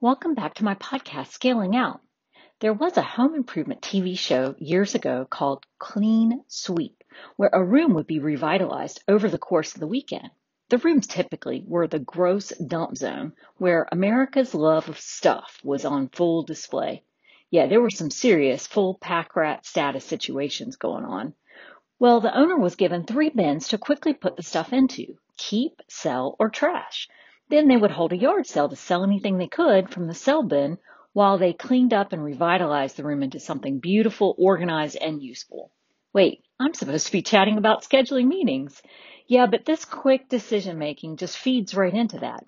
Welcome back to my podcast, Scaling Out. There was a home improvement TV show years ago called Clean Sweep, where a room would be revitalized over the course of the weekend. The rooms typically were the gross dump zone where America's love of stuff was on full display. Yeah, there were some serious full pack rat status situations going on. Well, the owner was given three bins to quickly put the stuff into keep, sell, or trash. Then they would hold a yard sale to sell anything they could from the sell bin while they cleaned up and revitalized the room into something beautiful, organized, and useful. Wait, I'm supposed to be chatting about scheduling meetings. Yeah, but this quick decision making just feeds right into that.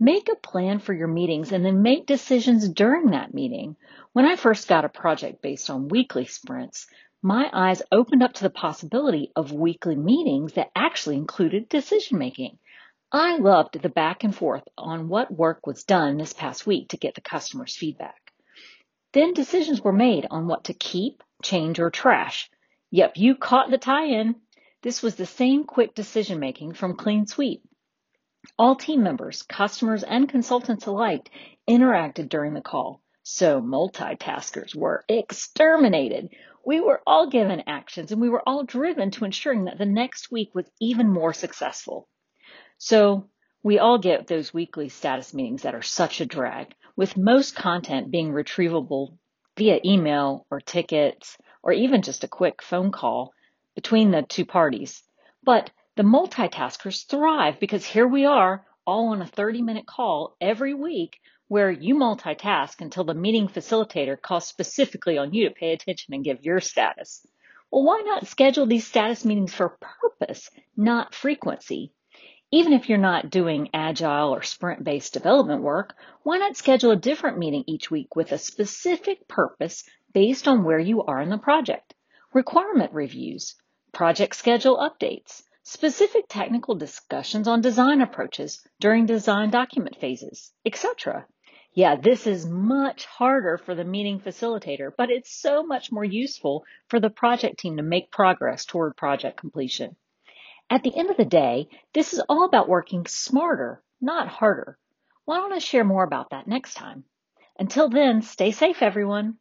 Make a plan for your meetings and then make decisions during that meeting. When I first got a project based on weekly sprints, my eyes opened up to the possibility of weekly meetings that actually included decision making. I loved the back and forth on what work was done this past week to get the customer's feedback. Then decisions were made on what to keep, change, or trash. Yep, you caught the tie in. This was the same quick decision making from Clean Sweep. All team members, customers, and consultants alike interacted during the call, so multitaskers were exterminated. We were all given actions and we were all driven to ensuring that the next week was even more successful. So we all get those weekly status meetings that are such a drag, with most content being retrievable via email or tickets or even just a quick phone call between the two parties. But the multitaskers thrive because here we are all on a 30 minute call every week where you multitask until the meeting facilitator calls specifically on you to pay attention and give your status. Well, why not schedule these status meetings for purpose, not frequency? Even if you're not doing agile or sprint based development work, why not schedule a different meeting each week with a specific purpose based on where you are in the project? Requirement reviews, project schedule updates, specific technical discussions on design approaches during design document phases, etc. Yeah, this is much harder for the meeting facilitator, but it's so much more useful for the project team to make progress toward project completion. At the end of the day, this is all about working smarter, not harder. Why don't I share more about that next time? Until then, stay safe, everyone.